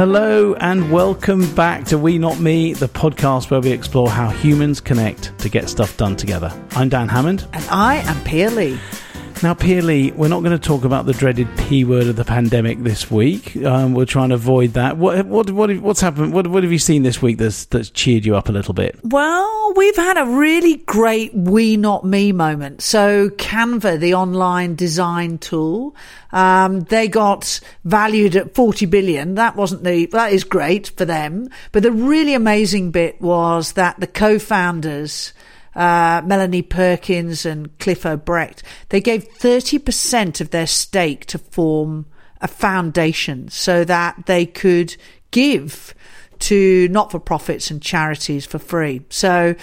Hello and welcome back to We Not Me, the podcast where we explore how humans connect to get stuff done together. I'm Dan Hammond. And I am Pia Lee. Now, Lee, we're not going to talk about the dreaded P word of the pandemic this week. Um, we're trying to avoid that. What, what, what, what's happened? What, what have you seen this week that's, that's cheered you up a little bit? Well, we've had a really great We Not Me moment. So, Canva, the online design tool, um, they got valued at 40 billion. That wasn't the, that is great for them. But the really amazing bit was that the co founders, uh, Melanie Perkins and Cliff Obrecht, they gave 30% of their stake to form a foundation so that they could give to not for profits and charities for free. So,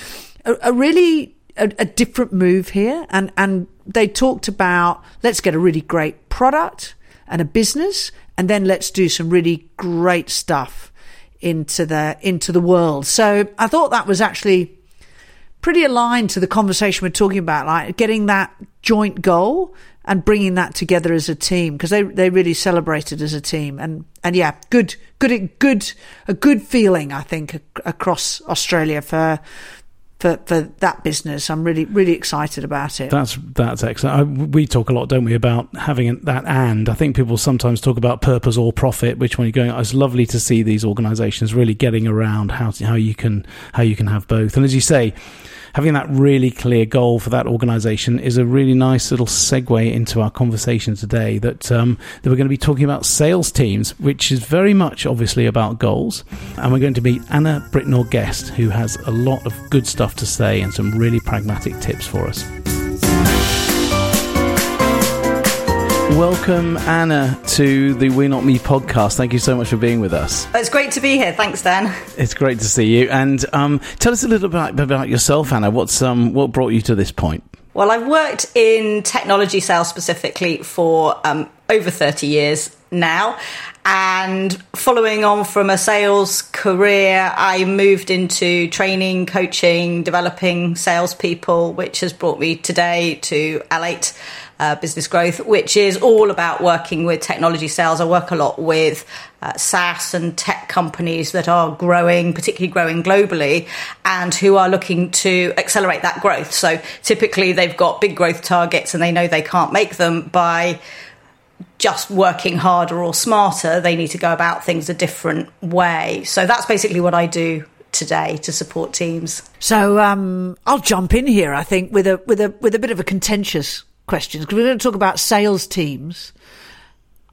a, a really a, a, different move here. And, and they talked about let's get a really great product and a business, and then let's do some really great stuff into the into the world. So I thought that was actually pretty aligned to the conversation we're talking about, like getting that joint goal and bringing that together as a team because they they really celebrated as a team. And and yeah, good good good a good feeling I think across Australia for for, for that business. I'm really really excited about it. That's that's excellent. I, we talk a lot, don't we, about having that and. I think people sometimes talk about purpose or profit. Which one you're going? Oh, it's lovely to see these organisations really getting around how how you can how you can have both. And as you say, having that really clear goal for that organization is a really nice little segue into our conversation today that, um, that we're going to be talking about sales teams, which is very much obviously about goals. And we're going to meet Anna Britnell Guest, who has a lot of good stuff to say and some really pragmatic tips for us. Welcome, Anna, to the We Not Me podcast. Thank you so much for being with us. It's great to be here. Thanks, Dan. It's great to see you. And um, tell us a little bit about yourself, Anna. What's um, what brought you to this point? Well, I've worked in technology sales specifically for um, over 30 years now. And following on from a sales career, I moved into training, coaching, developing salespeople, which has brought me today to L8 uh, business growth, which is all about working with technology sales. I work a lot with uh, SaaS and tech companies that are growing, particularly growing globally, and who are looking to accelerate that growth. So typically they've got big growth targets and they know they can't make them by just working harder or smarter. They need to go about things a different way. So that's basically what I do today to support teams. So um, I'll jump in here. I think with a with a with a bit of a contentious questions because we're going to talk about sales teams.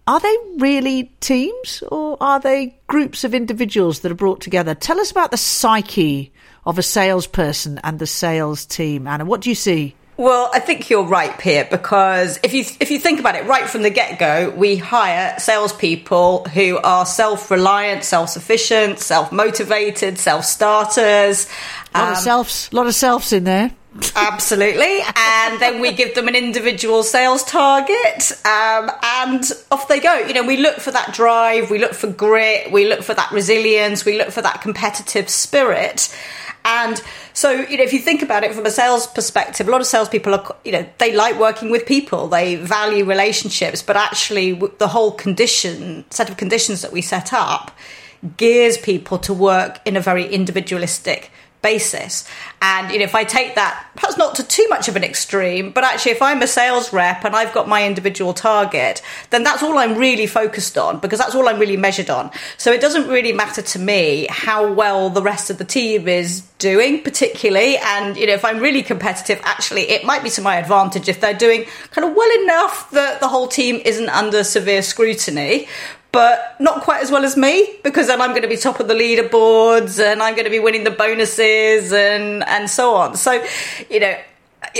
Are they really teams or are they groups of individuals that are brought together? Tell us about the psyche of a salesperson and the sales team, Anna. What do you see? Well, I think you're right, Pia, because if you if you think about it, right from the get go, we hire salespeople who are self reliant, self sufficient, self motivated, self starters. A lot um, of selves, a lot of selves in there. Absolutely. And then we give them an individual sales target um, and off they go. You know, we look for that drive, we look for grit, we look for that resilience, we look for that competitive spirit. And so, you know, if you think about it from a sales perspective, a lot of salespeople are, you know, they like working with people, they value relationships, but actually, the whole condition, set of conditions that we set up gears people to work in a very individualistic basis. And you know, if I take that, perhaps not to too much of an extreme, but actually, if I'm a sales rep and I've got my individual target, then that's all I'm really focused on because that's all I'm really measured on. So it doesn't really matter to me how well the rest of the team is doing, particularly. And you know, if I'm really competitive, actually, it might be to my advantage if they're doing kind of well enough that the whole team isn't under severe scrutiny but not quite as well as me because then I'm going to be top of the leaderboards and I'm going to be winning the bonuses and and so on. So, you know,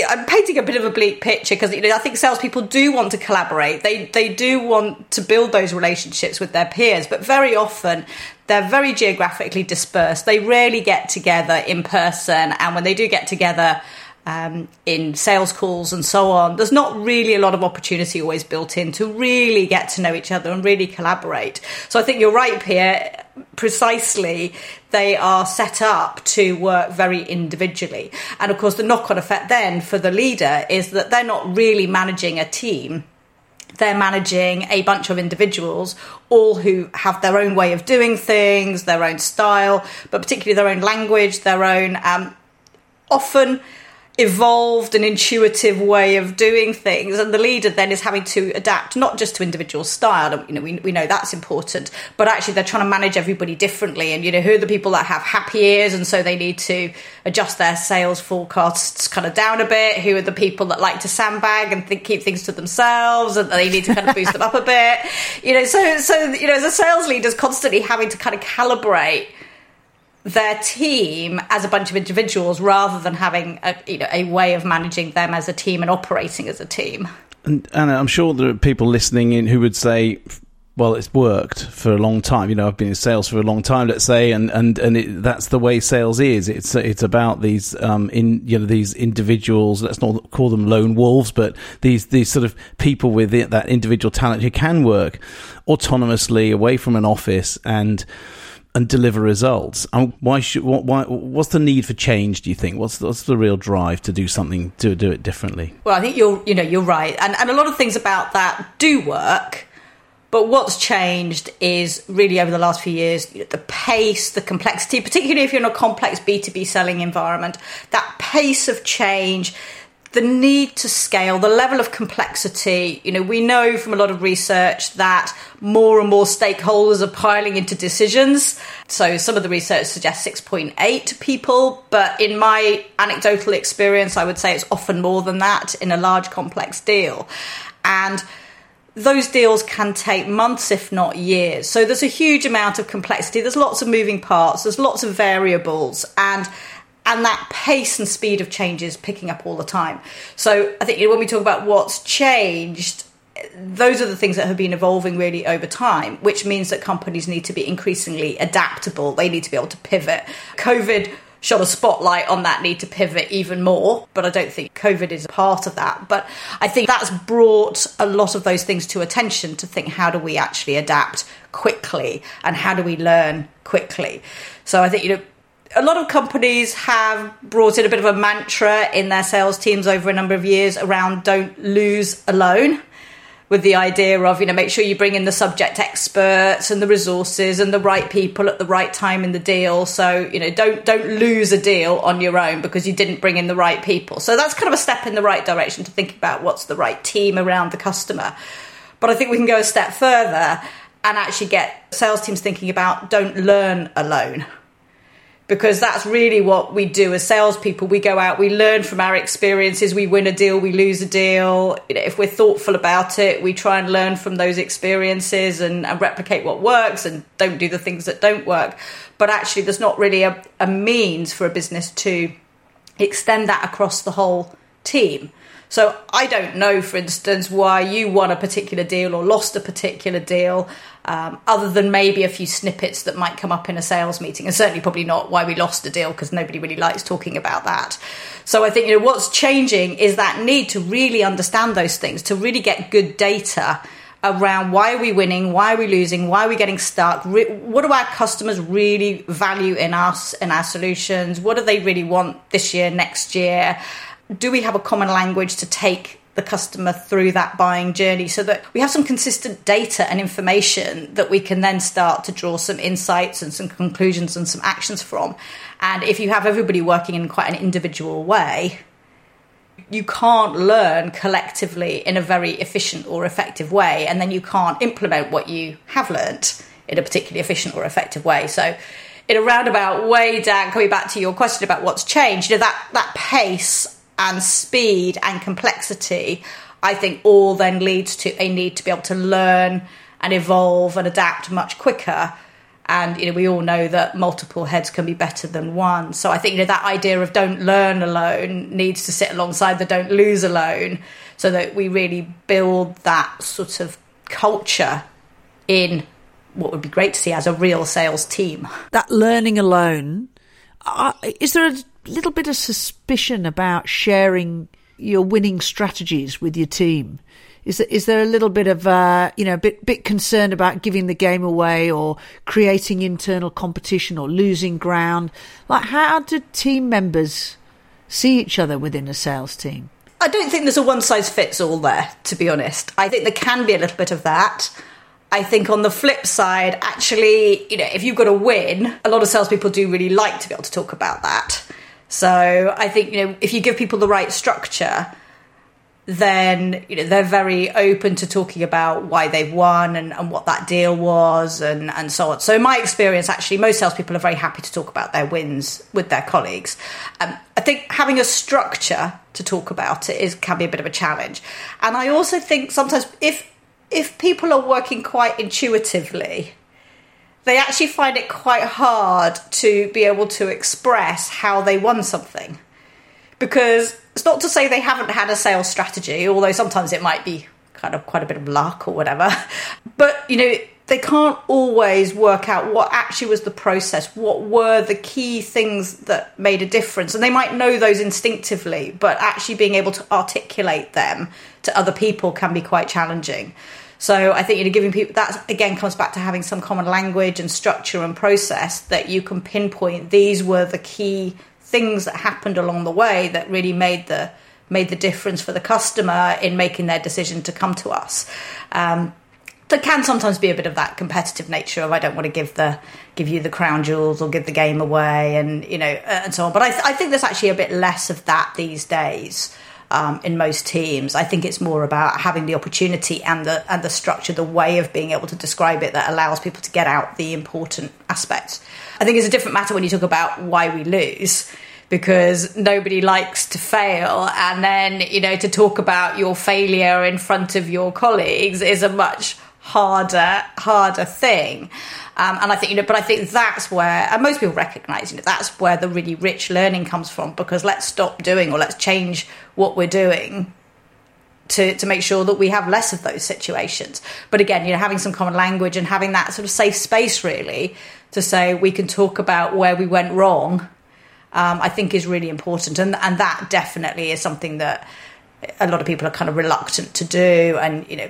I'm painting a bit of a bleak picture because you know I think salespeople do want to collaborate. They they do want to build those relationships with their peers, but very often they're very geographically dispersed. They rarely get together in person, and when they do get together, um, in sales calls and so on, there's not really a lot of opportunity always built in to really get to know each other and really collaborate. So I think you're right, Pia. Precisely, they are set up to work very individually. And of course, the knock on effect then for the leader is that they're not really managing a team they're managing a bunch of individuals, all who have their own way of doing things, their own style, but particularly their own language, their own um, often evolved and intuitive way of doing things and the leader then is having to adapt not just to individual style and you know we, we know that's important but actually they're trying to manage everybody differently and you know who are the people that have happy ears and so they need to adjust their sales forecasts kind of down a bit who are the people that like to sandbag and think, keep things to themselves and they need to kind of boost them up a bit. You know so so you know as a sales leader is constantly having to kind of calibrate their team as a bunch of individuals rather than having a, you know, a way of managing them as a team and operating as a team. And, and I'm sure there are people listening in who would say, well, it's worked for a long time. You know, I've been in sales for a long time, let's say, and and and it, that's the way sales is. It's it's about these um in you know these individuals. Let's not call them lone wolves, but these these sort of people with that individual talent who can work autonomously away from an office and and deliver results. And why should why what's the need for change? Do you think what's what's the real drive to do something to do it differently? Well, I think you're you know you're right, and and a lot of things about that do work. But what's changed is really over the last few years the pace, the complexity, particularly if you're in a complex B2B selling environment, that pace of change, the need to scale, the level of complexity. You know, we know from a lot of research that more and more stakeholders are piling into decisions. So some of the research suggests 6.8 people, but in my anecdotal experience, I would say it's often more than that in a large complex deal. And those deals can take months, if not years. So there's a huge amount of complexity. There's lots of moving parts. There's lots of variables. And and that pace and speed of change is picking up all the time. So I think you know, when we talk about what's changed, those are the things that have been evolving really over time, which means that companies need to be increasingly adaptable. They need to be able to pivot. COVID shot a spotlight on that need to pivot even more, but I don't think COVID is a part of that. But I think that's brought a lot of those things to attention to think how do we actually adapt quickly and how do we learn quickly. So I think, you know, a lot of companies have brought in a bit of a mantra in their sales teams over a number of years around don't lose alone with the idea of you know make sure you bring in the subject experts and the resources and the right people at the right time in the deal. So you know don't don't lose a deal on your own because you didn't bring in the right people. So that's kind of a step in the right direction to think about what's the right team around the customer. But i think we can go a step further and actually get sales teams thinking about don't learn alone because that's really what we do as salespeople. We go out, we learn from our experiences, we win a deal, we lose a deal. If we're thoughtful about it, we try and learn from those experiences and, and replicate what works and don't do the things that don't work. But actually, there's not really a, a means for a business to extend that across the whole team. So I don't know, for instance, why you won a particular deal or lost a particular deal, um, other than maybe a few snippets that might come up in a sales meeting, and certainly probably not why we lost a deal because nobody really likes talking about that. So I think you know what's changing is that need to really understand those things, to really get good data around why are we winning, why are we losing, why are we getting stuck, what do our customers really value in us and our solutions, what do they really want this year, next year, do we have a common language to take the customer through that buying journey so that we have some consistent data and information that we can then start to draw some insights and some conclusions and some actions from. And if you have everybody working in quite an individual way, you can't learn collectively in a very efficient or effective way, and then you can't implement what you have learnt in a particularly efficient or effective way. So, in a roundabout way, Dan, coming back to your question about what's changed, you know, that, that pace and speed and complexity, I think all then leads to a need to be able to learn and evolve and adapt much quicker. And you know, we all know that multiple heads can be better than one. So I think you know that idea of don't learn alone needs to sit alongside the don't lose alone, so that we really build that sort of culture in what would be great to see as a real sales team. That learning alone, uh, is there a little bit of suspicion about sharing your winning strategies with your team? Is there, is there a little bit of uh, you know a bit bit concerned about giving the game away or creating internal competition or losing ground? Like how do team members see each other within a sales team? I don't think there's a one size fits all there, to be honest. I think there can be a little bit of that. I think on the flip side, actually, you know, if you've got a win, a lot of salespeople do really like to be able to talk about that. So I think, you know, if you give people the right structure, then you know they're very open to talking about why they've won and, and what that deal was and, and so on. So in my experience, actually, most salespeople are very happy to talk about their wins with their colleagues. Um, I think having a structure to talk about it is can be a bit of a challenge, and I also think sometimes if if people are working quite intuitively, they actually find it quite hard to be able to express how they won something because it's not to say they haven't had a sales strategy, although sometimes it might be kind of quite a bit of luck or whatever. But, you know, they can't always work out what actually was the process, what were the key things that made a difference. And they might know those instinctively, but actually being able to articulate them to other people can be quite challenging. So I think you know giving people that again comes back to having some common language and structure and process that you can pinpoint these were the key things that happened along the way that really made the made the difference for the customer in making their decision to come to us. Um, there can sometimes be a bit of that competitive nature of I don't want to give the give you the crown jewels or give the game away and you know and so on. But I, th- I think there's actually a bit less of that these days. Um, in most teams, I think it's more about having the opportunity and the and the structure, the way of being able to describe it that allows people to get out the important aspects. I think it's a different matter when you talk about why we lose because nobody likes to fail and then you know to talk about your failure in front of your colleagues is a much harder harder thing um, and I think you know but I think that's where and most people recognize you know that's where the really rich learning comes from because let's stop doing or let's change what we're doing to, to make sure that we have less of those situations. But again, you know, having some common language and having that sort of safe space really to say we can talk about where we went wrong um, I think is really important. And, and that definitely is something that a lot of people are kind of reluctant to do. And, you know,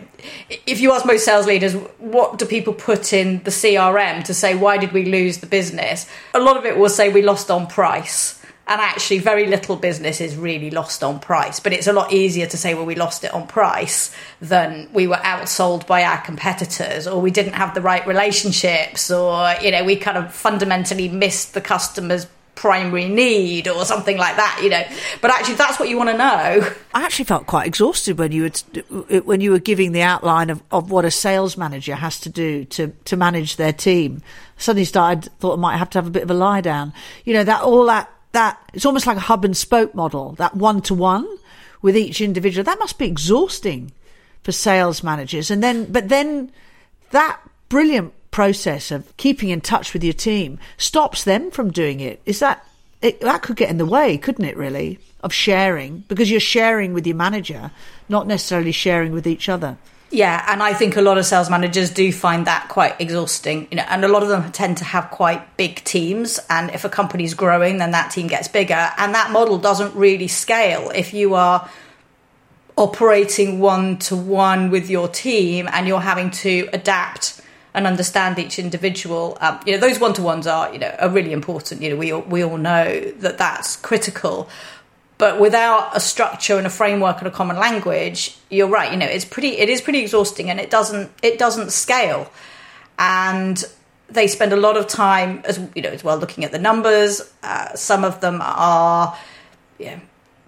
if you ask most sales leaders, what do people put in the CRM to say, why did we lose the business? A lot of it will say we lost on price. And actually, very little business is really lost on price. But it's a lot easier to say, well, we lost it on price than we were outsold by our competitors, or we didn't have the right relationships, or, you know, we kind of fundamentally missed the customer's primary need or something like that, you know. But actually, that's what you want to know. I actually felt quite exhausted when you were when you were giving the outline of, of what a sales manager has to do to to manage their team. Suddenly started thought I might have to have a bit of a lie down. You know that all that that it's almost like a hub and spoke model. That one to one with each individual that must be exhausting for sales managers. And then but then that brilliant process of keeping in touch with your team stops them from doing it. Is that it, that could get in the way, couldn't it? Really, of sharing because you're sharing with your manager, not necessarily sharing with each other. Yeah, and I think a lot of sales managers do find that quite exhausting. You know, and a lot of them tend to have quite big teams. And if a company's growing, then that team gets bigger, and that model doesn't really scale if you are operating one to one with your team and you're having to adapt and understand each individual. Um, you know, those one to ones are you know are really important. You know, we all, we all know that that's critical. But without a structure and a framework and a common language, you're right. You know, it's pretty. It is pretty exhausting, and it doesn't. It doesn't scale. And they spend a lot of time, as you know, as well looking at the numbers. Uh, some of them are, yeah,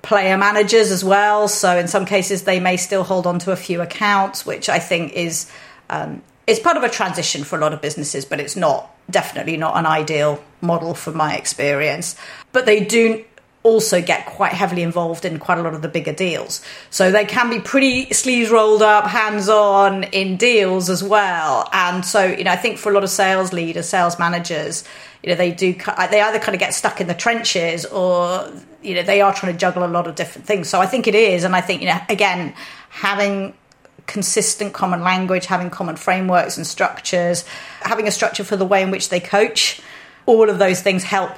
player managers as well. So in some cases, they may still hold on to a few accounts, which I think is um, it's part of a transition for a lot of businesses, but it's not definitely not an ideal model from my experience. But they do also get quite heavily involved in quite a lot of the bigger deals. So they can be pretty sleeves rolled up, hands on in deals as well. And so, you know, I think for a lot of sales leaders, sales managers, you know, they do, uh, they either kind of get stuck in the trenches or, you know, they are trying to juggle a lot of different things. So I think it is. And I think, you know, again, having consistent common language, having common frameworks and structures, having a structure for the way in which they coach. All of those things help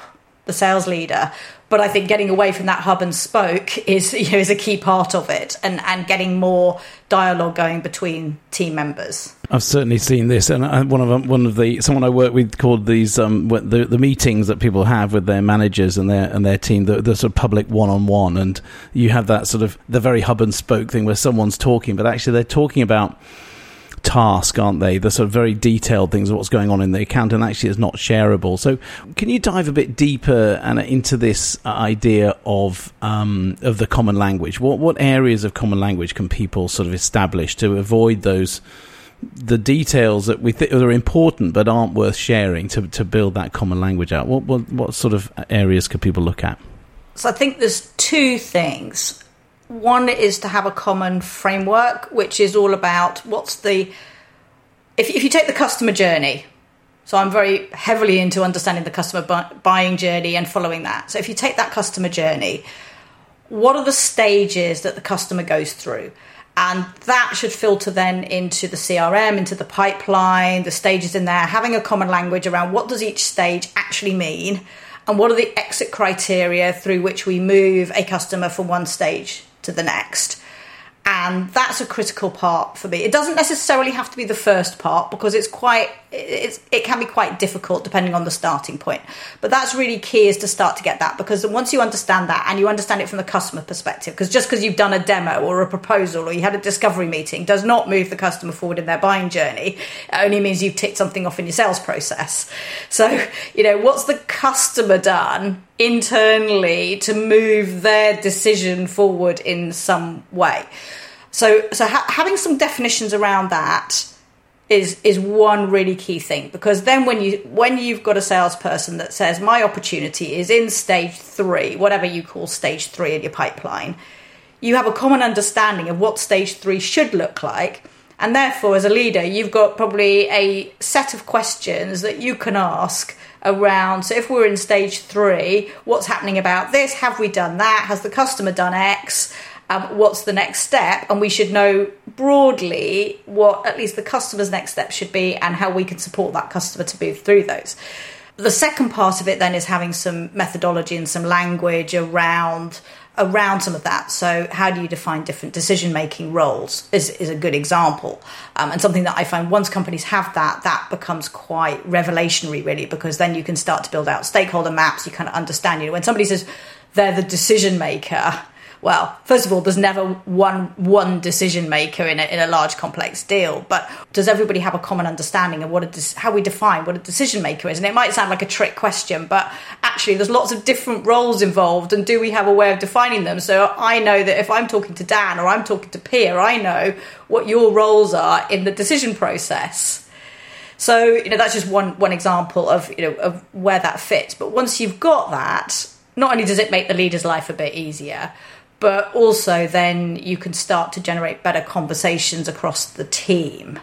the sales leader. But I think getting away from that hub and spoke is you know is a key part of it, and and getting more dialogue going between team members. I've certainly seen this, and one of one of the someone I work with called these um, the the meetings that people have with their managers and their and their team, the, the sort of public one on one, and you have that sort of the very hub and spoke thing where someone's talking, but actually they're talking about task, aren't they? The sort of very detailed things of what's going on in the account, and actually is not shareable. So, can you dive a bit deeper and into this idea of um, of the common language? What what areas of common language can people sort of establish to avoid those? the details that we think are important but aren't worth sharing to, to build that common language out. What, what what sort of areas could people look at? So I think there's two things. One is to have a common framework, which is all about what's the. If, if you take the customer journey, so I'm very heavily into understanding the customer bu- buying journey and following that. So if you take that customer journey, what are the stages that the customer goes through? And that should filter then into the CRM, into the pipeline, the stages in there, having a common language around what does each stage actually mean and what are the exit criteria through which we move a customer from one stage to the next. And that's a critical part for me. It doesn't necessarily have to be the first part because it's quite it's, it can be quite difficult depending on the starting point. But that's really key is to start to get that because once you understand that and you understand it from the customer perspective, because just because you've done a demo or a proposal or you had a discovery meeting does not move the customer forward in their buying journey. It only means you've ticked something off in your sales process. So, you know, what's the customer done internally to move their decision forward in some way. So, so ha- having some definitions around that is is one really key thing because then when you when you've got a salesperson that says my opportunity is in stage three, whatever you call stage three in your pipeline, you have a common understanding of what stage three should look like. And therefore, as a leader, you've got probably a set of questions that you can ask around. So if we're in stage three what's happening about this? Have we done that? Has the customer done x? Um, what's the next step? And we should know broadly what at least the customer's next step should be and how we can support that customer to move through those. The second part of it then is having some methodology and some language around around some of that. So, how do you define different decision making roles is, is a good example. Um, and something that I find once companies have that, that becomes quite revelationary, really, because then you can start to build out stakeholder maps. You kind of understand, you know, when somebody says they're the decision maker, well, first of all, there's never one one decision maker in a, in a large complex deal. But does everybody have a common understanding of what a how we define what a decision maker is? And it might sound like a trick question, but actually, there's lots of different roles involved. And do we have a way of defining them? So I know that if I'm talking to Dan or I'm talking to Pia, I know what your roles are in the decision process. So you know that's just one one example of you know of where that fits. But once you've got that, not only does it make the leader's life a bit easier, but also then you can start to generate better conversations across the team.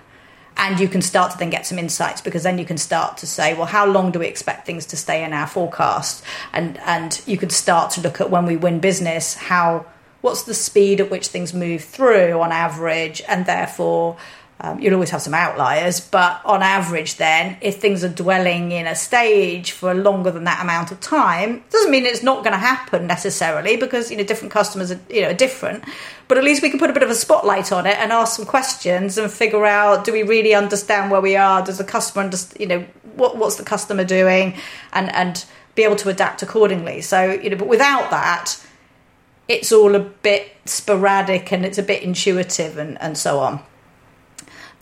And you can start to then get some insights because then you can start to say well how long do we expect things to stay in our forecast? And and you can start to look at when we win business how what's the speed at which things move through on average and therefore um, you'll always have some outliers, but on average, then, if things are dwelling in a stage for longer than that amount of time, doesn't mean it's not going to happen necessarily because you know different customers are you know are different. But at least we can put a bit of a spotlight on it and ask some questions and figure out: Do we really understand where we are? Does the customer understand? You know, what what's the customer doing? And and be able to adapt accordingly. So you know, but without that, it's all a bit sporadic and it's a bit intuitive and and so on.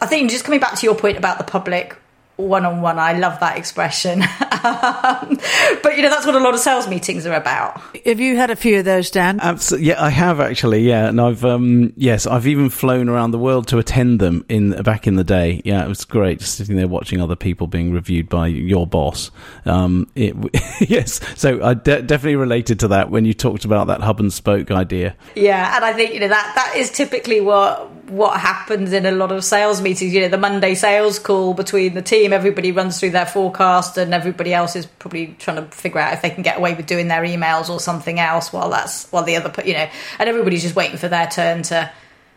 I think just coming back to your point about the public one on one. I love that expression. but you know, that's what a lot of sales meetings are about. Have you had a few of those, Dan? Absolutely. Yeah, I have actually. Yeah, and I've um, yes, I've even flown around the world to attend them in back in the day. Yeah, it was great just sitting there watching other people being reviewed by your boss. Um, it, yes, so I de- definitely related to that when you talked about that hub and spoke idea. Yeah, and I think you know that that is typically what what happens in a lot of sales meetings. You know, the Monday sales call between the team, everybody runs through their forecast, and everybody else is probably trying to figure out if they can get away with doing their emails or something else while that's while the other, you know, and everybody's just waiting for their turn to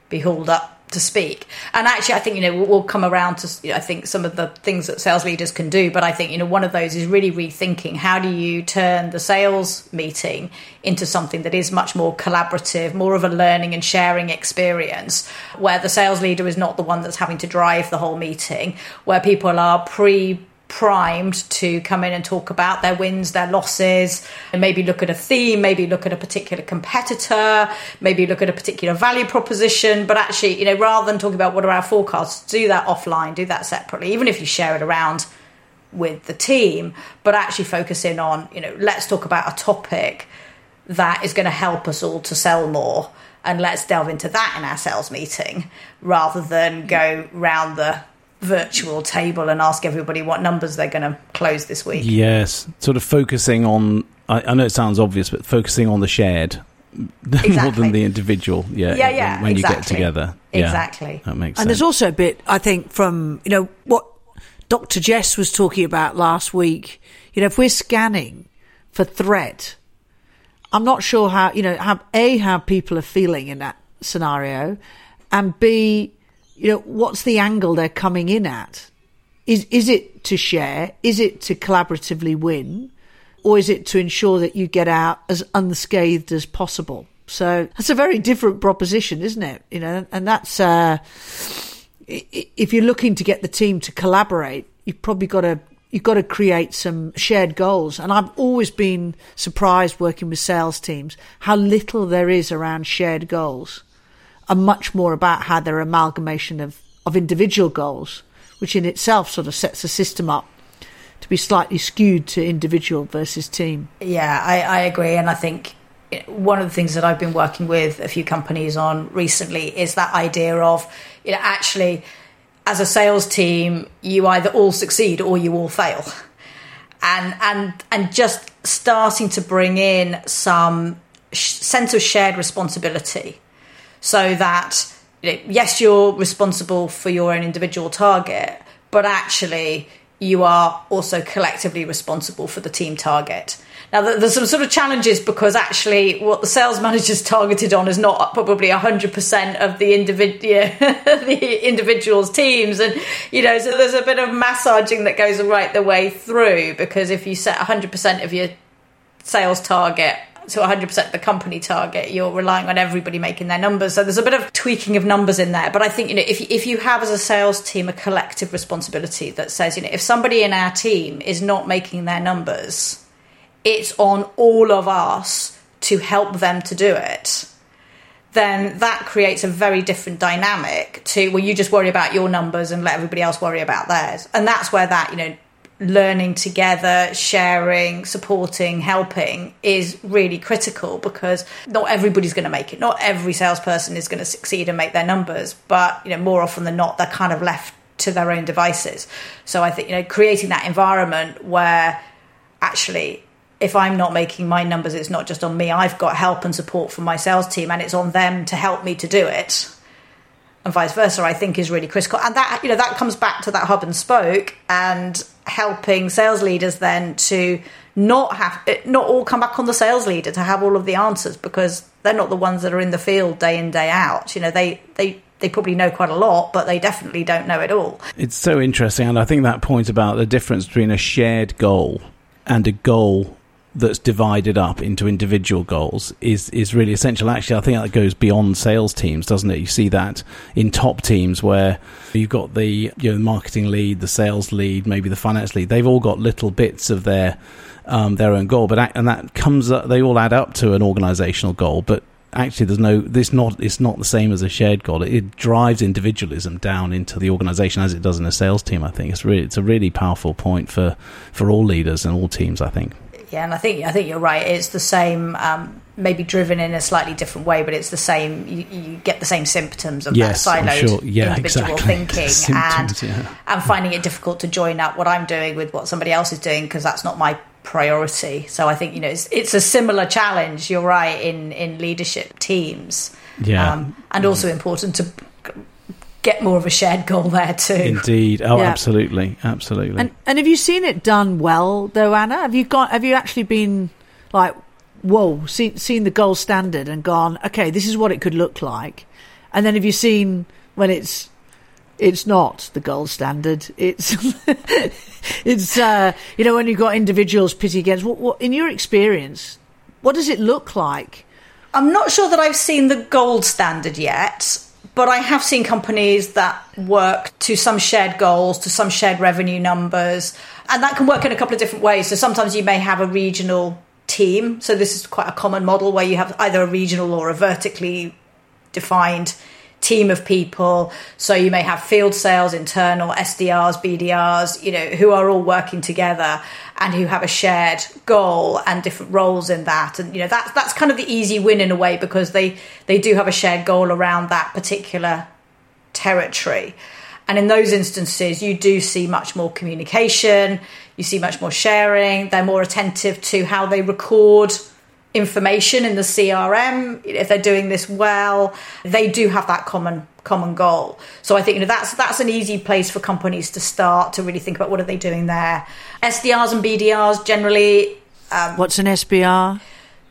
be hauled up to speak. And actually, I think you know we'll, we'll come around to you know, I think some of the things that sales leaders can do. But I think you know one of those is really rethinking how do you turn the sales meeting into something that is much more collaborative, more of a learning and sharing experience, where the sales leader is not the one that's having to drive the whole meeting, where people are pre primed to come in and talk about their wins, their losses, and maybe look at a theme, maybe look at a particular competitor, maybe look at a particular value proposition. But actually, you know, rather than talking about what are our forecasts, do that offline, do that separately, even if you share it around with the team, but actually focus in on, you know, let's talk about a topic that is going to help us all to sell more. And let's delve into that in our sales meeting rather than go round the virtual table and ask everybody what numbers they're going to close this week. Yes, sort of focusing on. I, I know it sounds obvious, but focusing on the shared exactly. more than the individual. Yeah, yeah, yeah. When, when exactly. you get together, exactly, that makes. And sense. there's also a bit I think from you know what Dr. Jess was talking about last week. You know, if we're scanning for threat, I'm not sure how you know how a how people are feeling in that scenario, and b you know, what's the angle they're coming in at? Is is it to share? Is it to collaboratively win? Or is it to ensure that you get out as unscathed as possible? So that's a very different proposition, isn't it? You know, and that's uh, if you're looking to get the team to collaborate, you've probably got to you've got to create some shared goals. And I've always been surprised working with sales teams how little there is around shared goals are much more about how they're amalgamation of, of individual goals, which in itself sort of sets the system up to be slightly skewed to individual versus team. Yeah, I, I agree. And I think one of the things that I've been working with a few companies on recently is that idea of, you know, actually, as a sales team, you either all succeed or you all fail. And, and, and just starting to bring in some sh- sense of shared responsibility so that yes, you're responsible for your own individual target, but actually you are also collectively responsible for the team target. Now, there's some sort of challenges because actually, what the sales manager's targeted on is not probably 100% of the, individ- the individual's teams. And, you know, so there's a bit of massaging that goes right the way through because if you set 100% of your sales target to 100% the company target, you're relying on everybody making their numbers. So there's a bit of tweaking of numbers in there. But I think, you know, if, if you have as a sales team a collective responsibility that says, you know, if somebody in our team is not making their numbers, it's on all of us to help them to do it. Then that creates a very different dynamic to well, you just worry about your numbers and let everybody else worry about theirs. And that's where that, you know, learning together, sharing, supporting, helping is really critical because not everybody's going to make it. Not every salesperson is going to succeed and make their numbers, but you know more often than not they're kind of left to their own devices. So I think you know creating that environment where actually if I'm not making my numbers it's not just on me. I've got help and support from my sales team and it's on them to help me to do it and vice versa, I think is really critical. And that you know that comes back to that hub and spoke and helping sales leaders then to not have eh, not all come back on the sales leader to have all of the answers because they're not the ones that are in the field day in day out. You know they they they probably know quite a lot, but they definitely don't know it all. It's so interesting, and I think that point about the difference between a shared goal and a goal that's divided up into individual goals is is really essential. Actually, I think that goes beyond sales teams, doesn't it? You see that in top teams where you've got the you know marketing lead, the sales lead, maybe the finance lead. They've all got little bits of their um, their own goal, but and that comes they all add up to an organizational goal, but actually there's no this not it's not the same as a shared goal it, it, drives individualism down into the organization as it does in a sales team i think it's really it's a really powerful point for for all leaders and all teams i think yeah, and I think I think you're right. It's the same, um, maybe driven in a slightly different way, but it's the same. You, you get the same symptoms of yes, that siloed sure. yeah, individual exactly. thinking, symptoms, and yeah. and finding it difficult to join up what I'm doing with what somebody else is doing because that's not my priority. So I think you know it's, it's a similar challenge. You're right in in leadership teams, yeah, um, and also important to get more of a shared goal there too. Indeed. Oh, Yeah. absolutely, absolutely. And and have you seen it done well though, Anna? Have you got have you actually been like, whoa, seen seen the gold standard and gone, okay, this is what it could look like, and then have you seen when it's it's not the gold standard. It's it's uh, you know when you've got individuals pitting against. What, what in your experience, what does it look like? I'm not sure that I've seen the gold standard yet, but I have seen companies that work to some shared goals, to some shared revenue numbers, and that can work in a couple of different ways. So sometimes you may have a regional team. So this is quite a common model where you have either a regional or a vertically defined team of people. So you may have field sales, internal SDRs, BDRs, you know, who are all working together and who have a shared goal and different roles in that. And you know, that's that's kind of the easy win in a way because they they do have a shared goal around that particular territory. And in those instances, you do see much more communication, you see much more sharing, they're more attentive to how they record information in the CRM, if they're doing this well, they do have that common common goal. So I think you know that's that's an easy place for companies to start to really think about what are they doing there. SDRs and BDRs generally. Um, What's an SBR?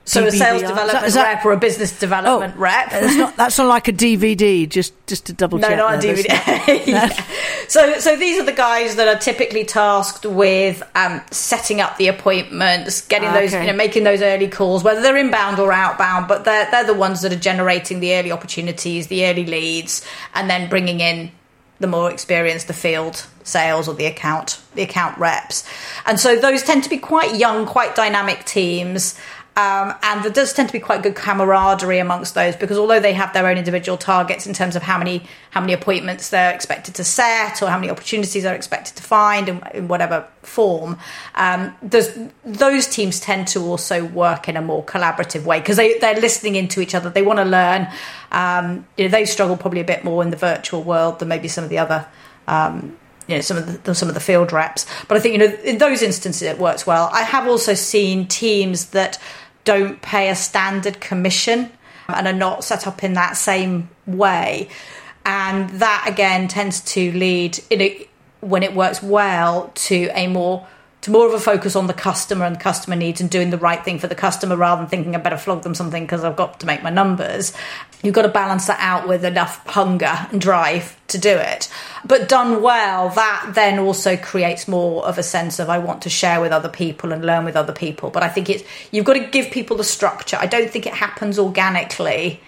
So a sales development that, rep or a business development oh, rep. That's not, that's not like a DVD, just just to double check. No, not a DVD. So so these are the guys that are typically tasked with um, setting up the appointments, getting those, you know, making those early calls, whether they're inbound or outbound. But they're they're the ones that are generating the early opportunities, the early leads, and then bringing in the more experienced the field sales or the account the account reps and so those tend to be quite young quite dynamic teams um, and there does tend to be quite good camaraderie amongst those because although they have their own individual targets in terms of how many how many appointments they're expected to set or how many opportunities they're expected to find in, in whatever form, um, those teams tend to also work in a more collaborative way because they, they're listening into each other. They want to learn. Um, you know, they struggle probably a bit more in the virtual world than maybe some of the other um, you know some of the some of the field reps. But I think you know in those instances it works well. I have also seen teams that don't pay a standard commission and are not set up in that same way. And that again tends to lead, a, when it works well, to a more to more of a focus on the customer and customer needs and doing the right thing for the customer rather than thinking I better flog them something because I've got to make my numbers. You've got to balance that out with enough hunger and drive to do it. But done well, that then also creates more of a sense of I want to share with other people and learn with other people. But I think it's you've got to give people the structure. I don't think it happens organically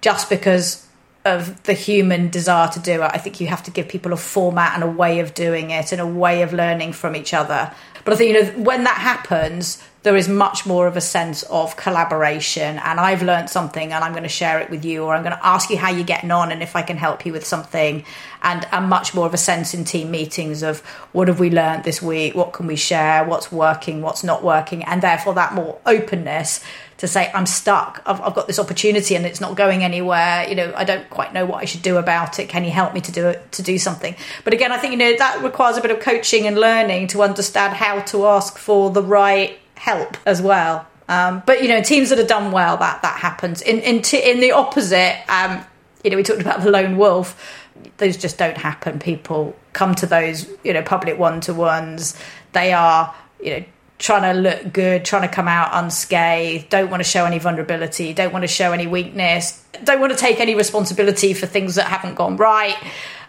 just because of the human desire to do it. I think you have to give people a format and a way of doing it and a way of learning from each other. But I think you know when that happens, there is much more of a sense of collaboration. And I've learned something, and I'm going to share it with you, or I'm going to ask you how you're getting on and if I can help you with something. And a much more of a sense in team meetings of what have we learned this week, what can we share, what's working, what's not working, and therefore that more openness to say I'm stuck. I've, I've, got this opportunity and it's not going anywhere. You know, I don't quite know what I should do about it. Can you help me to do it to do something? But again, I think you know that requires a bit of coaching and learning to understand how to ask for the right help as well. Um, but you know, teams that are done well, that that happens. In in t- in the opposite, um, you know, we talked about the lone wolf. Those just don't happen. People come to those, you know, public one to ones. They are, you know, trying to look good, trying to come out unscathed, don't want to show any vulnerability, don't want to show any weakness, don't want to take any responsibility for things that haven't gone right,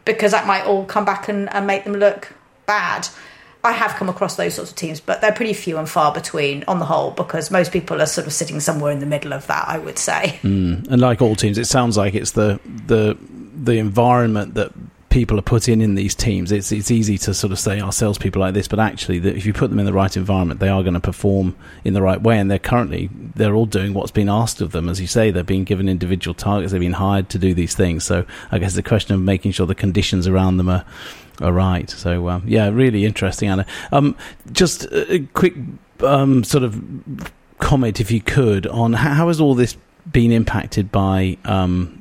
because that might all come back and, and make them look bad. I have come across those sorts of teams, but they're pretty few and far between on the whole because most people are sort of sitting somewhere in the middle of that. I would say. Mm. And like all teams, it sounds like it's the the the environment that people are put in in these teams. It's it's easy to sort of say our salespeople like this, but actually, if you put them in the right environment, they are going to perform in the right way. And they're currently they're all doing what's been asked of them, as you say. They're being given individual targets. They've been hired to do these things. So I guess the question of making sure the conditions around them are are right. So um, yeah, really interesting, Anna. Um, just a quick um, sort of comment, if you could, on how, how has all this been impacted by um,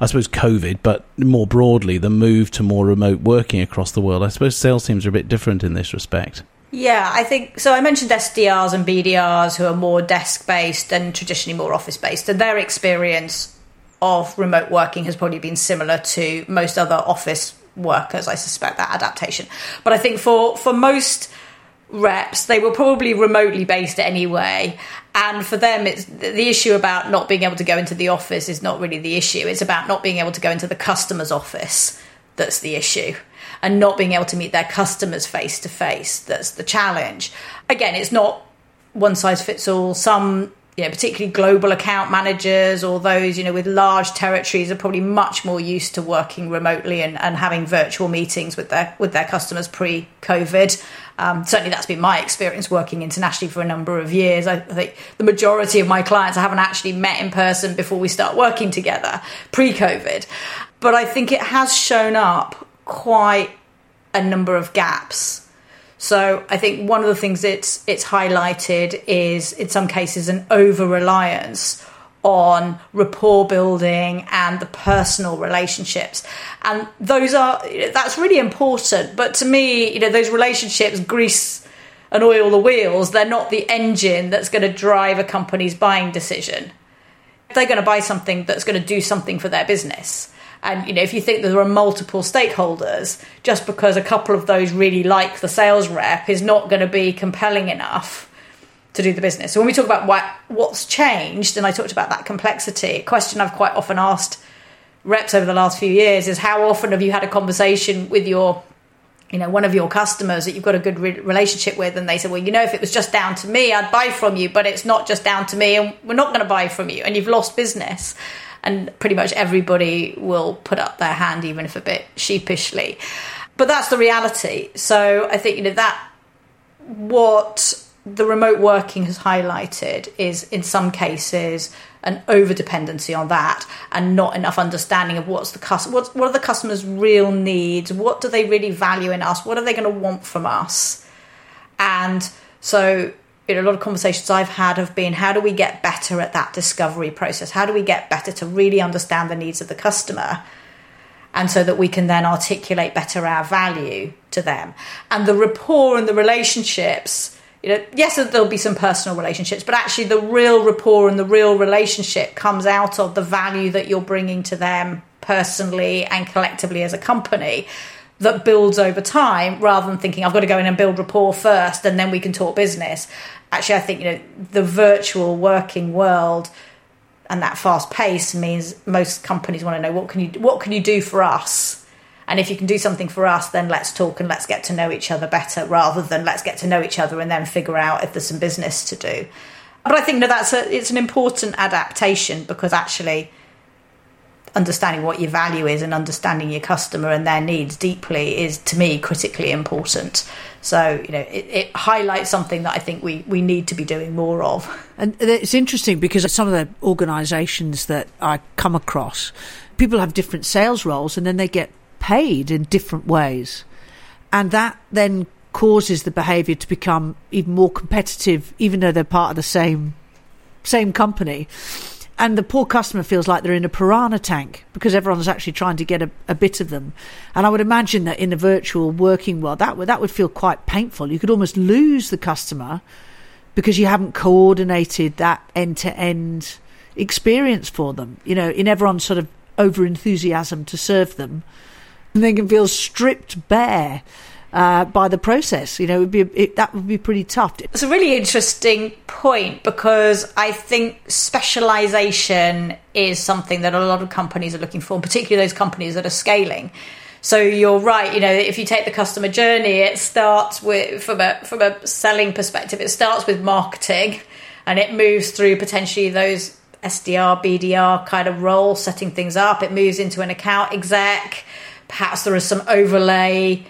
I suppose COVID, but more broadly, the move to more remote working across the world. I suppose sales teams are a bit different in this respect. Yeah, I think so. I mentioned SDRs and BDRs who are more desk based and traditionally more office based, and their experience of remote working has probably been similar to most other office workers. I suspect that adaptation, but I think for for most reps, they were probably remotely based anyway. And for them, it's the issue about not being able to go into the office is not really the issue. It's about not being able to go into the customer's office that's the issue. And not being able to meet their customers face to face that's the challenge. Again, it's not one size fits all. Some you know, particularly global account managers or those, you know, with large territories are probably much more used to working remotely and, and having virtual meetings with their with their customers pre-COVID. Um, certainly, that's been my experience working internationally for a number of years. I, I think the majority of my clients I haven't actually met in person before we start working together pre-COVID, but I think it has shown up quite a number of gaps so I think one of the things it's it's highlighted is in some cases an over reliance on rapport building and the personal relationships. And those are that's really important. But to me you know those relationships grease and oil the wheels they're not the engine that's going to drive a company's buying decision. They're going to buy something that's going to do something for their business and you know, if you think that there are multiple stakeholders, just because a couple of those really like the sales rep is not going to be compelling enough to do the business. So when we talk about what what's changed, and I talked about that complexity, a question I've quite often asked reps over the last few years is how often have you had a conversation with your you know one of your customers that you've got a good re- relationship with and they say well you know if it was just down to me i'd buy from you but it's not just down to me and we're not going to buy from you and you've lost business and pretty much everybody will put up their hand, even if a bit sheepishly. But that's the reality. So I think you know that what the remote working has highlighted is in some cases an over dependency on that and not enough understanding of what's the cus- what, what are the customers' real needs, what do they really value in us, what are they going to want from us, and so you know, a lot of conversations I've had have been how do we get better at that discovery process? How do we get better to really understand the needs of the customer? And so that we can then articulate better our value to them. And the rapport and the relationships, you know, yes, there'll be some personal relationships, but actually the real rapport and the real relationship comes out of the value that you're bringing to them personally and collectively as a company that builds over time rather than thinking I've got to go in and build rapport first and then we can talk business. Actually, I think you know the virtual working world and that fast pace means most companies want to know what can you what can you do for us? And if you can do something for us then let's talk and let's get to know each other better rather than let's get to know each other and then figure out if there's some business to do. But i think that that's a, it's an important adaptation because actually understanding what your value is and understanding your customer and their needs deeply is to me critically important. So you know it, it, highlights something that i think we, we need to be doing more of. And it's interesting because some of the organizations that i come across people have different sales roles and then they get paid in different ways. And that then causes the behavior to become even more competitive even though they're part of the same same company and the poor customer feels like they're in a piranha tank because everyone's actually trying to get a, a, bit of them. And I would imagine that in a virtual working world, that would that would feel quite painful. You could almost lose the customer because you haven't coordinated that end to end experience for them. You know, in everyone's sort of over enthusiasm to serve them, and they can feel stripped bare uh, by the process. You know, would be it, that would be pretty tough. It's a really interesting point because I think specialization is something that a lot of companies are looking for, particularly those companies that are scaling. So you're right. You know, if you take the customer journey, it starts with from a from a selling perspective. It starts with marketing, and it moves through potentially those SDR, BDR kind of role, setting things up. It moves into an account exec. Perhaps there is some overlay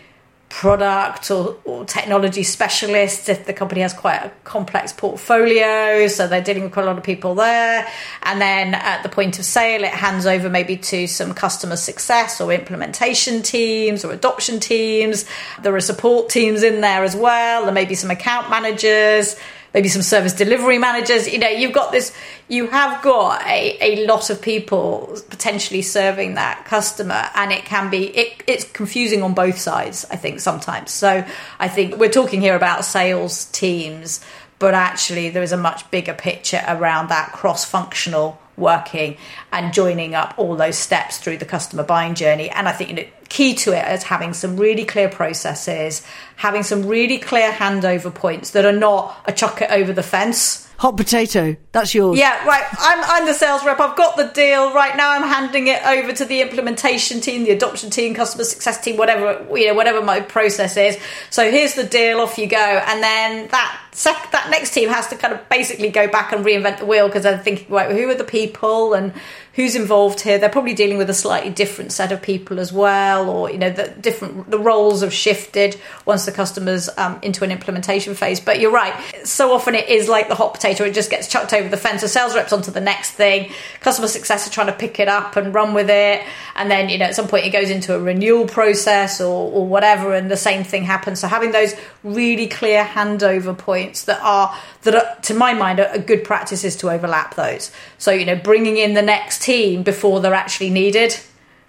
product or, or, technology specialists if the company has quite a complex portfolio so they're dealing with quite a lot of people there. And then at the point of sale it hands over maybe to some customer success or implementation teams or adoption teams. There are support teams in there as well. There may be some account managers maybe some service delivery managers. You know, you've got this, you have got a, a lot of people potentially serving that customer, and it can be, it, it's confusing on both sides, I think, sometimes. So I think we're talking here about sales teams, but actually there is a much bigger picture around that cross functional working and joining up all those steps through the customer buying journey. And I think you know, key to it is having some really clear processes, having some really clear handover points that are not a chuck it over the fence hot potato. That's yours. Yeah, right. I'm, I'm the sales rep. I've got the deal. Right now, I'm handing it over to the implementation team, the adoption team, customer success team, whatever you know, whatever my process is. So here's the deal. Off you go. And then that sec- that next team has to kind of basically go back and reinvent the wheel because they're thinking, right, who are the people and who's involved here. They're probably dealing with a slightly different set of people as well, or you know, the different the roles have shifted once the customers um, into an implementation phase. But you're right. So often it is like the hot potato; it just gets chucked over the fence. The sales reps onto the next thing. Customer success are trying to pick it up and run with it, and then you know, at some point it goes into a renewal process or, or whatever, and the same thing happens. So having those really clear handover points that are that to my mind are, are good practices to overlap those. So you know, bringing in the next team before they're actually needed.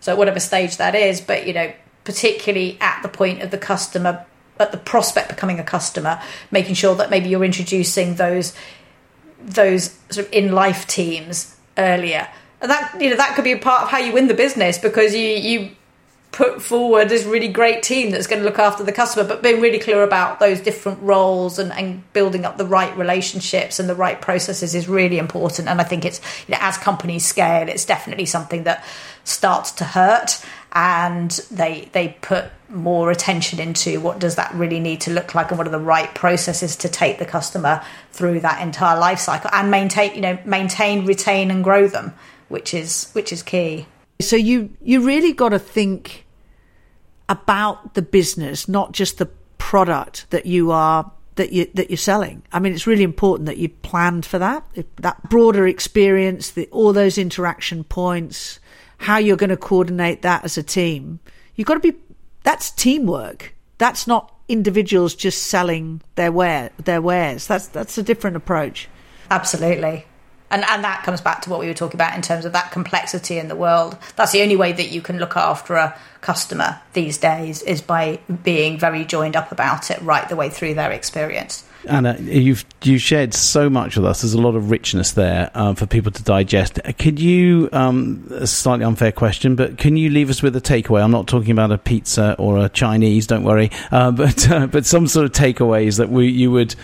So, whatever stage that is, but you know, particularly at the point of the customer, at the prospect becoming a customer, making sure that maybe you're introducing those those sort of in life teams earlier. And that you know that could be a part of how you win the business because you you put forward this really great team that's going to look after the customer, but being really clear about those different roles and, and building up the right relationships and the right processes is really important. And I think it's, you know, as companies scale, it's definitely something that starts to hurt and they, they put more attention into what does that really need to look like and what are the right processes to take the customer through that entire life cycle and maintain, you know, maintain, retain and grow them, which is, which is key. So you you really got to think about the business, not just the product that you are that you that you're selling. I mean, it's really important that you planned for that, that broader experience, the, all those interaction points, how you're going to coordinate that as a team. You've got to be. That's teamwork. That's not individuals just selling their wear their wares. That's that's a different approach. Absolutely and and that comes back to what we were talking about in terms of that complexity in the world that's the only way that you can look after a customer these days is by being very joined up about it right the way through their experience Anna, you've you shared so much with us. There's a lot of richness there uh, for people to digest. Could you, um, a slightly unfair question, but can you leave us with a takeaway? I'm not talking about a pizza or a Chinese. Don't worry, uh, but uh, but some sort of takeaways that we you would.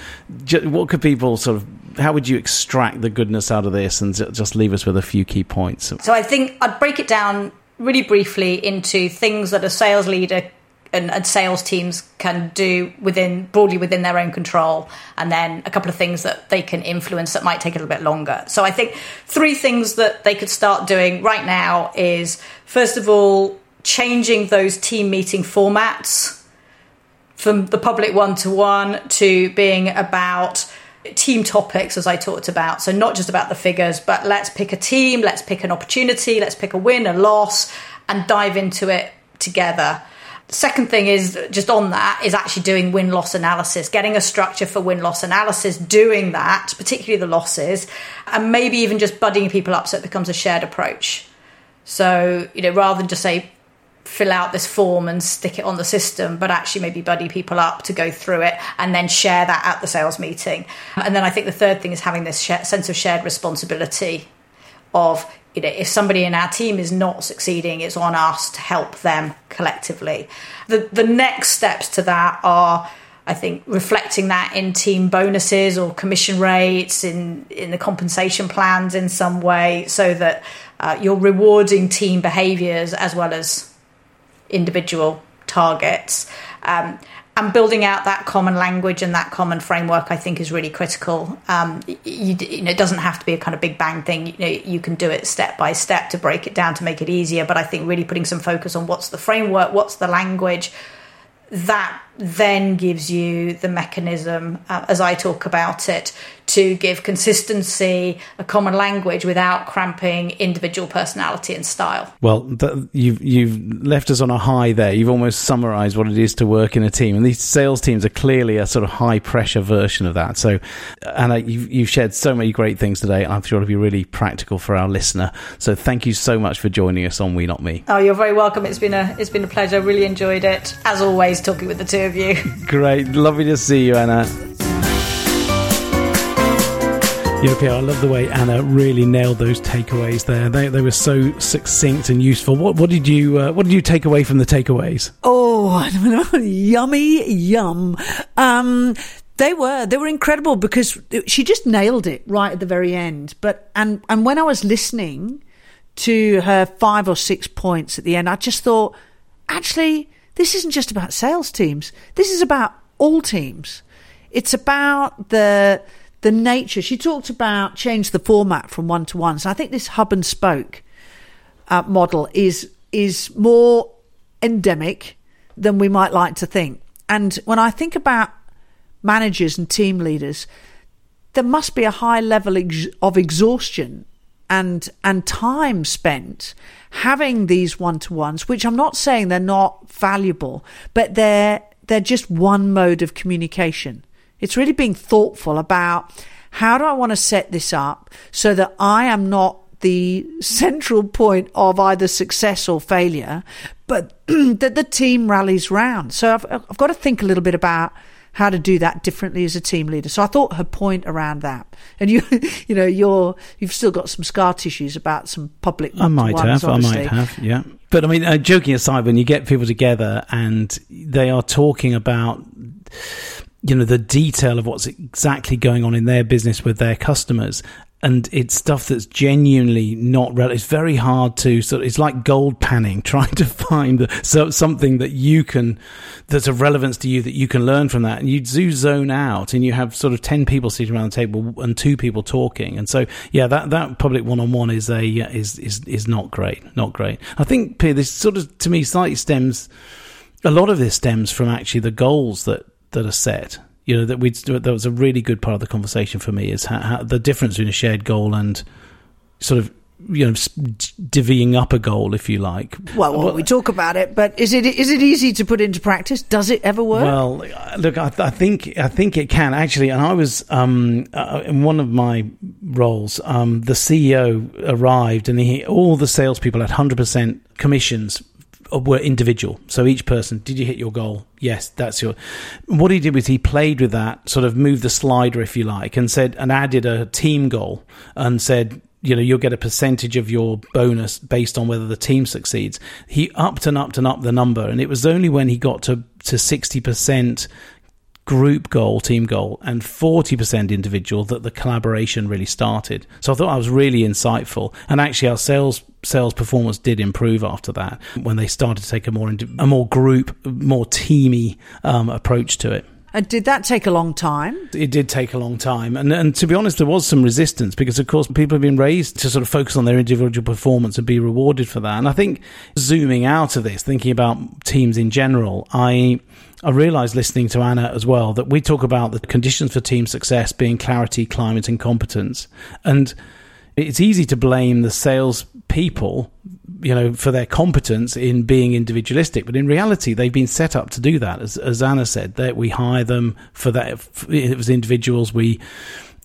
What could people sort of how would you extract the goodness out of this and just leave us with a few key points? So I think I'd break it down really briefly into things that a sales leader and, and, sales teams can do within broadly within their own control, and then a couple of things that they can influence that might take a little bit longer. So I think three things that they could start doing right now is first of all changing those team meeting formats from the public one to one to being about team topics as I talked about. So not just about the figures, but let's pick a team, let's pick an opportunity, let's pick a win, a loss, and dive into it together. Second thing is just on that is actually doing win loss analysis, getting a structure for win loss analysis, doing that, particularly the losses, and maybe even just buddying people up so it becomes a shared approach. So, you know, rather than just say fill out this form and stick it on the system, but actually maybe buddy people up to go through it and then share that at the sales meeting. And then I think the third thing is having this sense of shared responsibility of you know if somebody in our team is not succeeding it's on us to help them collectively the the next steps to that are I think reflecting that in team bonuses or commission rates in in the compensation plans in some way so that uh, you're rewarding team behaviors as well as individual targets. Um, and building out that common language and that common framework, I think, is really critical. Um, you, you, know, it doesn't have to be a kind of big bang thing. You know, you can do it step by step to break it down to make it easier. But I think really putting some focus on what's the framework, what's the language, that then gives you the mechanism, uh, as I talk about it, to give consistency, a common language without cramping individual personality and style. Well, th- you've you've left us on a high there. You've almost summarised what it is to work in a team, and these sales teams are clearly a sort of high pressure version of that. So, Anna, you've, you've shared so many great things today. I'm sure it'll be really practical for our listener. So, thank you so much for joining us on We Not Me. Oh, you're very welcome. It's been a it's been a pleasure. Really enjoyed it as always talking with the two of you. Great, lovely to see you, Anna. Pia, I love the way Anna really nailed those takeaways there. They, they were so succinct and useful. What, what did you uh, what did you take away from the takeaways? Oh, yummy yum. Um, they were they were incredible because she just nailed it right at the very end. But and and when I was listening to her five or six points at the end, I just thought, actually, this isn't just about sales teams. This is about all teams. It's about the the nature. She talked about change the format from one to one. So I think this hub and spoke uh, model is is more endemic than we might like to think. And when I think about managers and team leaders, there must be a high level ex- of exhaustion and and time spent having these one to ones. Which I'm not saying they're not valuable, but they're they're just one mode of communication. It's really being thoughtful about how do I want to set this up so that I am not the central point of either success or failure, but that the team rallies round. So I've, I've got to think a little bit about how to do that differently as a team leader. So I thought her point around that, and you, you know, you're you've still got some scar tissues about some public. I might have, obviously. I might have, yeah. But I mean, uh, joking aside, when you get people together and they are talking about you know the detail of what's exactly going on in their business with their customers and it's stuff that's genuinely not real. It's very hard to sort. Of, it's like gold panning, trying to find the, so something that you can that's of relevance to you that you can learn from that. And you do zone out, and you have sort of ten people sitting around the table and two people talking. And so, yeah, that that public one on one is a is is is not great, not great. I think this sort of to me slightly stems. A lot of this stems from actually the goals that that are set. You know that we that was a really good part of the conversation for me is how, how the difference between a shared goal and sort of you know divvying up a goal if you like. Well, well, we talk about it but is it is it easy to put into practice? Does it ever work? Well look i, I think i think it can. Actually and i was um, uh, in one of my roles um, the ceo arrived and he all the salespeople had 100% commissions Uh, were individual. So each person, did you hit your goal? Yes, that's your. What he did was he played with that, sort of moved the slider, if you like, and said, and added a team goal and said, you know, you'll get a percentage of your bonus based on whether the team succeeds. He upped and upped and upped the number, and it was only when he got to to sixty percent group goal, team goal, and 40% individual that the collaboration really started. So I thought I was really insightful. And actually, our sales sales performance did improve after that when they started to take a more a more group, more teamy um, approach to it. And did that take a long time? It did take a long time. And, and to be honest, there was some resistance because, of course, people have been raised to sort of focus on their individual performance and be rewarded for that. And I think zooming out of this, thinking about teams in general, I. I realized listening to Anna as well that we talk about the conditions for team success being clarity, climate, and competence. And it's easy to blame the sales people you know, for their competence in being individualistic. But in reality, they've been set up to do that. As, as Anna said, that we hire them for that. It was individuals. We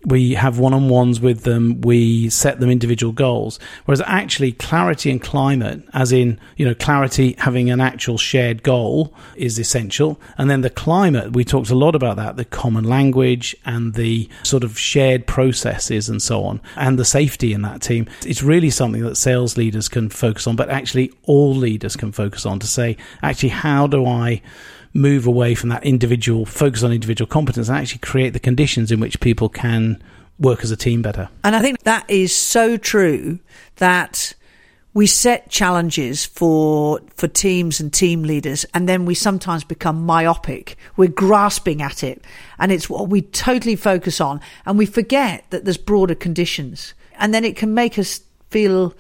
we have one-on-ones with them we set them individual goals. Whereas actually clarity and climate as in you know clarity having an actual shared goal is essential. And then the climate we talked a lot about that the common language and the sort of shared processes and so on and the safety in that team. It's really something that sales leaders can focus on but actually all leaders can focus on to say actually how do i move away from that individual focus on individual competence and actually create the conditions in which people can work as a team better. And I think that is so true that we set challenges for for teams and team leaders and then we sometimes become myopic we're grasping at it and it's what we totally focus on and we forget that there's broader conditions and then it can make us feel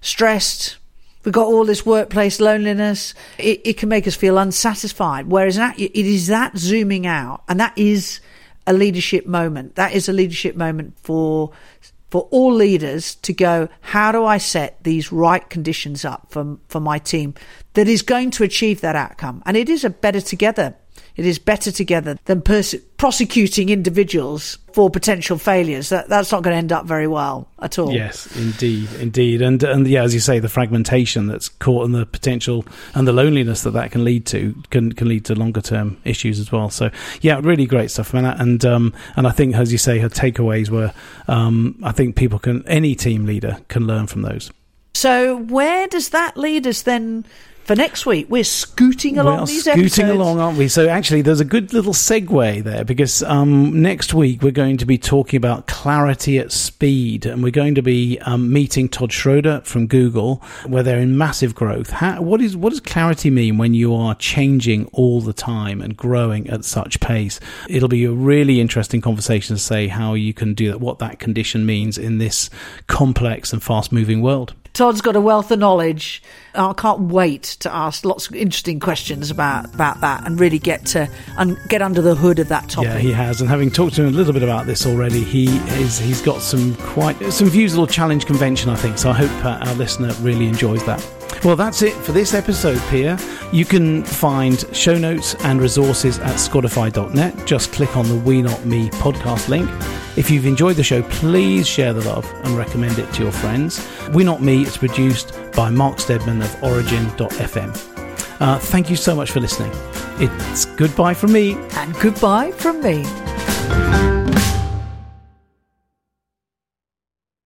stressed We've got all this workplace loneliness. It, it can make us feel unsatisfied. Whereas that, it is that zooming out, and that is a leadership moment. That is a leadership moment for for all leaders to go. How do I set these right conditions up for for my team that is going to achieve that outcome? And it is a better together it is better together than pers- prosecuting individuals for potential failures. That, that's not going to end up very well at all. Yes, indeed, indeed, and and yeah, as you say, the fragmentation that's caught and the potential and the loneliness that that can lead to can can lead to longer term issues as well. So yeah, really great stuff, man. And um, and I think, as you say, her takeaways were, um, I think people can any team leader can learn from those. So where does that lead us then? For next week. We're scooting along we are scooting episodes. along, aren't we? So actually, there's a good little segue there because um, next week we're going to be talking about clarity at speed, and we're going to be um, meeting Todd Schroeder from Google, where they're in massive growth. How, what is what does clarity mean when you are changing all the time and growing at such pace? It'll be a really interesting conversation to say how you can do that, what that condition means in this complex and fast-moving world. Todd's got a wealth of knowledge. I can't wait to ask lots of interesting questions about, about that and really get to un, get under the hood of that topic. Yeah, he has. And having talked to him a little bit about this already, he is he's got some quite some views that'll challenge convention, I think. So I hope uh, our listener really enjoys that. Well, that's it for this episode, Pia. You can find show notes and resources at Squadify.net. Just click on the We Not Me podcast link. If you've enjoyed the show, please share the love and recommend it to your friends. We Not Me is produced by Mark Steadman of Origin.fm. Uh, thank you so much for listening. It's goodbye from me. And goodbye from me.